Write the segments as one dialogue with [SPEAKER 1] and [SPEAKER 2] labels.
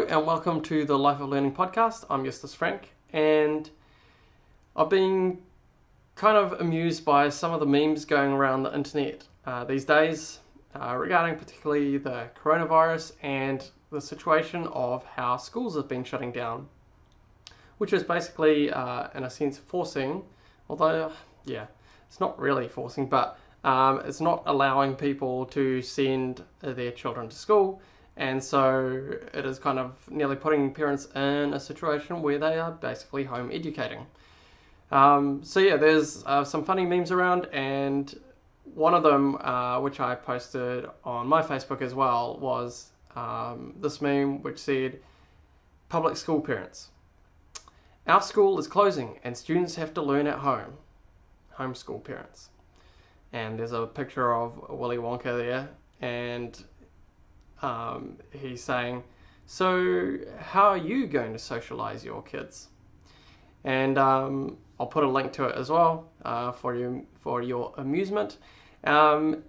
[SPEAKER 1] Hello and welcome to the Life of Learning podcast. I'm Justus Frank, and I've been kind of amused by some of the memes going around the internet uh, these days uh, regarding particularly the coronavirus and the situation of how schools have been shutting down, which is basically, uh, in a sense, forcing, although, yeah, it's not really forcing, but um, it's not allowing people to send their children to school and so it is kind of nearly putting parents in a situation where they are basically home educating. Um, so yeah, there's uh, some funny memes around, and one of them, uh, which I posted on my Facebook as well, was um, this meme which said, "Public school parents, our school is closing, and students have to learn at home. Homeschool parents." And there's a picture of Willy Wonka there, and um, he's saying, So, how are you going to socialize your kids? And um, I'll put a link to it as well uh, for you for your amusement. Um,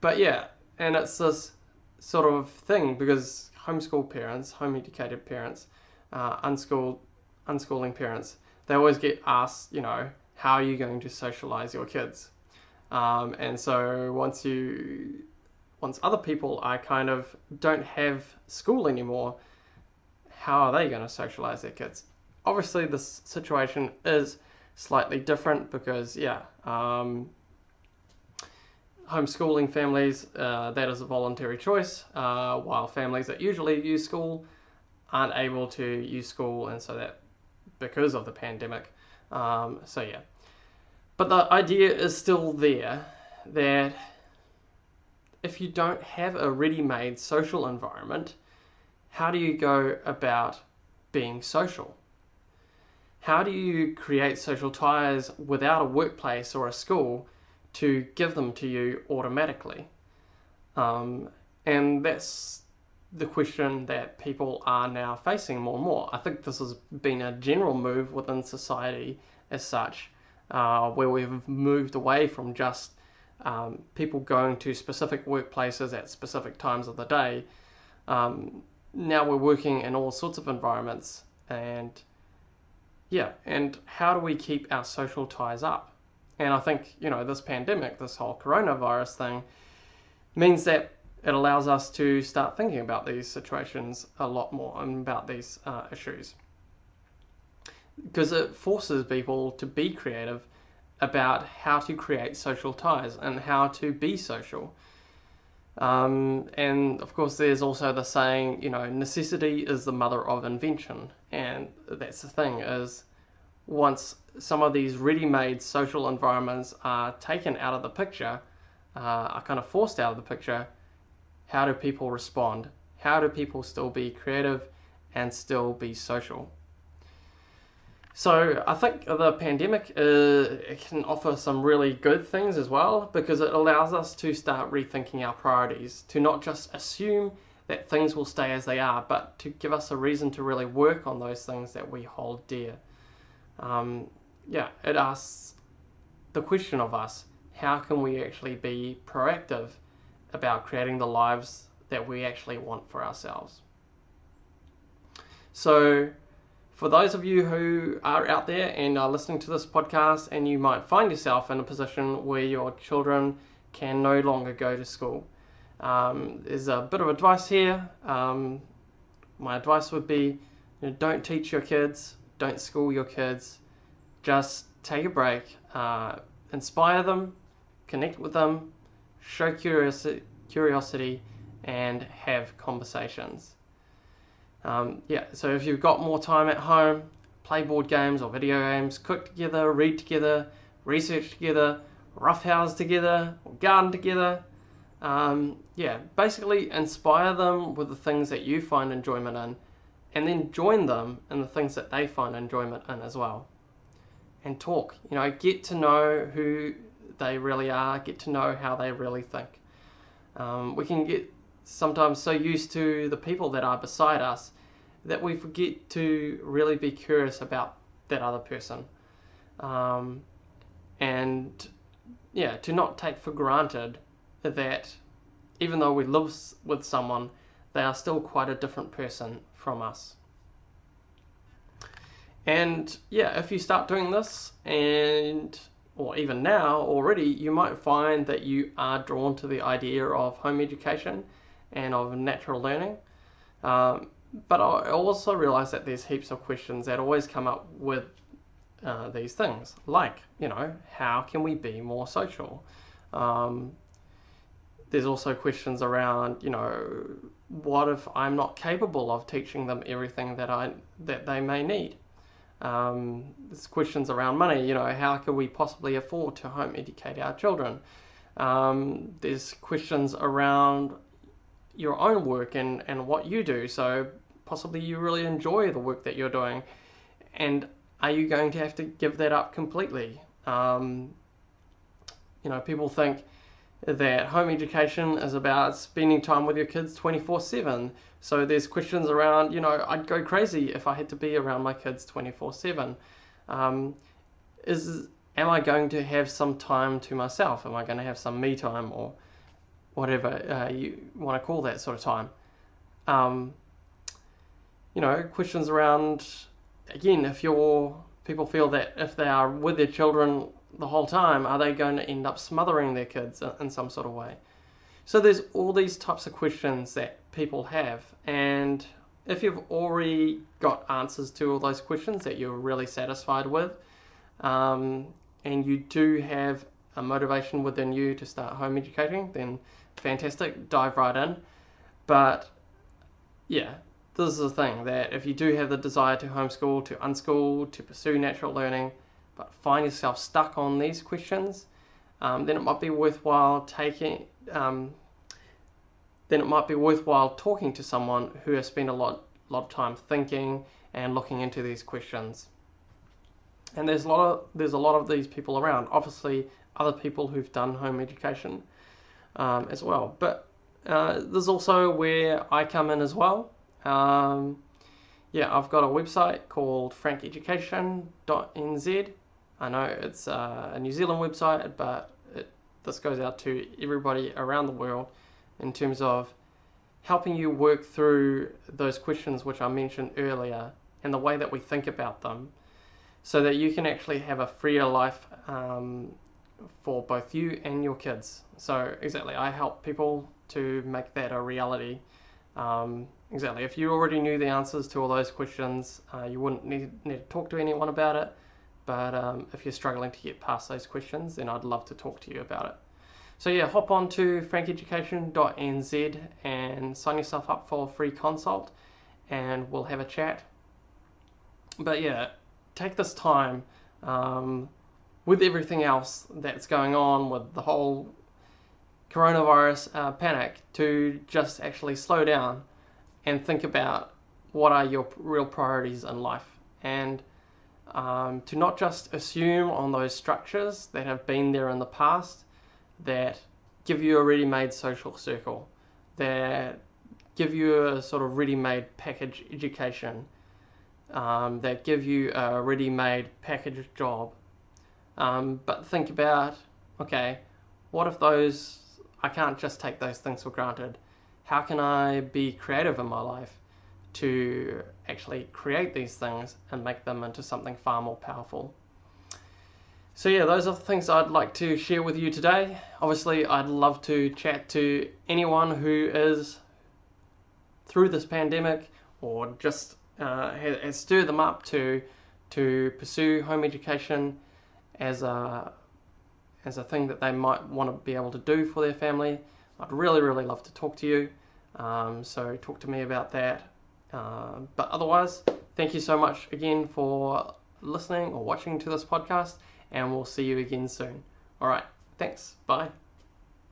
[SPEAKER 1] but yeah, and it's this sort of thing because homeschool parents, home educated parents, uh, unschooled, unschooling parents, they always get asked, you know, how are you going to socialize your kids? Um, and so once you once other people are kind of don't have school anymore, how are they going to socialize their kids? Obviously, this situation is slightly different because, yeah, um, homeschooling families, uh, that is a voluntary choice, uh, while families that usually use school aren't able to use school, and so that because of the pandemic. Um, so, yeah. But the idea is still there that if you don't have a ready made social environment, how do you go about being social? How do you create social ties without a workplace or a school to give them to you automatically? Um, and that's the question that people are now facing more and more. I think this has been a general move within society as such, uh, where we've moved away from just um, people going to specific workplaces at specific times of the day. Um, now we're working in all sorts of environments, and yeah, and how do we keep our social ties up? And I think you know this pandemic, this whole coronavirus thing, means that it allows us to start thinking about these situations a lot more and about these uh, issues because it forces people to be creative about how to create social ties and how to be social. Um, and of course, there's also the saying, you know, necessity is the mother of invention. And that's the thing is, once some of these ready-made social environments are taken out of the picture, uh, are kind of forced out of the picture, how do people respond? How do people still be creative and still be social? So I think the pandemic uh, can offer some really good things as well because it allows us to start rethinking our priorities, to not just assume that things will stay as they are, but to give us a reason to really work on those things that we hold dear. Um, yeah, it asks the question of us how can we actually be proactive about creating the lives that we actually want for ourselves? So, for those of you who are out there and are listening to this podcast and you might find yourself in a position where your children can no longer go to school, um, there's a bit of advice here. Um, my advice would be you know, don't teach your kids, don't school your kids, just take a break, uh, inspire them, connect with them, show curiosity, curiosity and have conversations. Um, yeah, so if you've got more time at home, play board games or video games, cook together, read together, research together, roughhouse together, or garden together. Um, yeah, basically inspire them with the things that you find enjoyment in, and then join them in the things that they find enjoyment in as well. And talk, you know, get to know who they really are, get to know how they really think. Um, we can get sometimes so used to the people that are beside us that we forget to really be curious about that other person. Um, and yeah, to not take for granted that even though we live with someone, they are still quite a different person from us. And yeah, if you start doing this, and or even now already, you might find that you are drawn to the idea of home education and of natural learning. Um, but I also realize that there's heaps of questions that always come up with uh, these things, like, you know, how can we be more social? Um, there's also questions around, you know, what if I'm not capable of teaching them everything that I that they may need? Um, there's questions around money, you know, how can we possibly afford to home educate our children? Um, there's questions around your own work and, and what you do. So possibly you really enjoy the work that you're doing. And are you going to have to give that up completely? Um, you know, people think that home education is about spending time with your kids 24 7. So there's questions around, you know, I'd go crazy if I had to be around my kids 24 7. Um, is am I going to have some time to myself? Am I going to have some me time or whatever uh, you want to call that sort of time? Um, you know, questions around again, if your people feel that if they are with their children the whole time, are they going to end up smothering their kids in some sort of way? So there's all these types of questions that people have, and if you've already got answers to all those questions that you're really satisfied with, um, and you do have a motivation within you to start home educating, then fantastic, dive right in. But yeah, this is the thing that if you do have the desire to homeschool, to unschool, to pursue natural learning, but find yourself stuck on these questions, um, then it might be worthwhile taking. Um, then it might be worthwhile talking to someone who has spent a lot, lot of time thinking and looking into these questions. And there's a lot of there's a lot of these people around. Obviously, other people who've done home education um, as well. But uh, there's also where I come in as well. Um, yeah, I've got a website called frankeducation.nz. I know it's uh, a New Zealand website, but it, this goes out to everybody around the world in terms of helping you work through those questions which I mentioned earlier and the way that we think about them so that you can actually have a freer life um, for both you and your kids. So, exactly, I help people to make that a reality. Um, exactly, if you already knew the answers to all those questions, uh, you wouldn't need, need to talk to anyone about it. But um, if you're struggling to get past those questions, then I'd love to talk to you about it. So yeah, hop on to frankeducation.nz and sign yourself up for a free consult and we'll have a chat. But yeah, take this time um, with everything else that's going on with the whole coronavirus uh, panic to just actually slow down and think about what are your real priorities in life and um, to not just assume on those structures that have been there in the past that give you a ready-made social circle, that give you a sort of ready-made package education, um, that give you a ready-made package job. Um, but think about, okay, what if those, I can't just take those things for granted. How can I be creative in my life to actually create these things and make them into something far more powerful? So yeah, those are the things I'd like to share with you today. Obviously, I'd love to chat to anyone who is through this pandemic or just uh, has, stirred them up to to pursue home education as a as a thing that they might want to be able to do for their family. I'd really, really love to talk to you. Um, so talk to me about that. Uh, but otherwise, thank you so much again for listening or watching to this podcast and we'll see you again soon. All right, thanks. Bye.